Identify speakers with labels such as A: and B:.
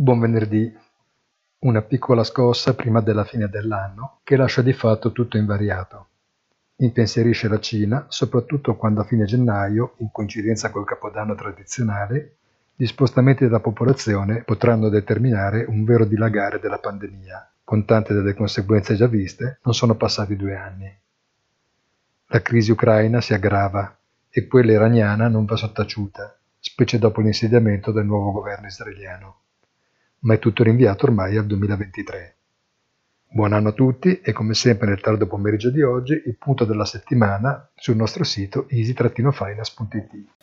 A: Buon venerdì. Una piccola scossa prima della fine dell'anno che lascia di fatto tutto invariato. Impensierisce la Cina, soprattutto quando a fine gennaio, in coincidenza col capodanno tradizionale, gli spostamenti della popolazione potranno determinare un vero dilagare della pandemia, con tante delle conseguenze già viste, non sono passati due anni. La crisi ucraina si aggrava e quella iraniana non va sottaciuta, specie dopo l'insediamento del nuovo governo israeliano ma è tutto rinviato ormai al 2023. Buon anno a tutti e come sempre nel tardo pomeriggio di oggi il punto della settimana sul nostro sito easy-finance.it.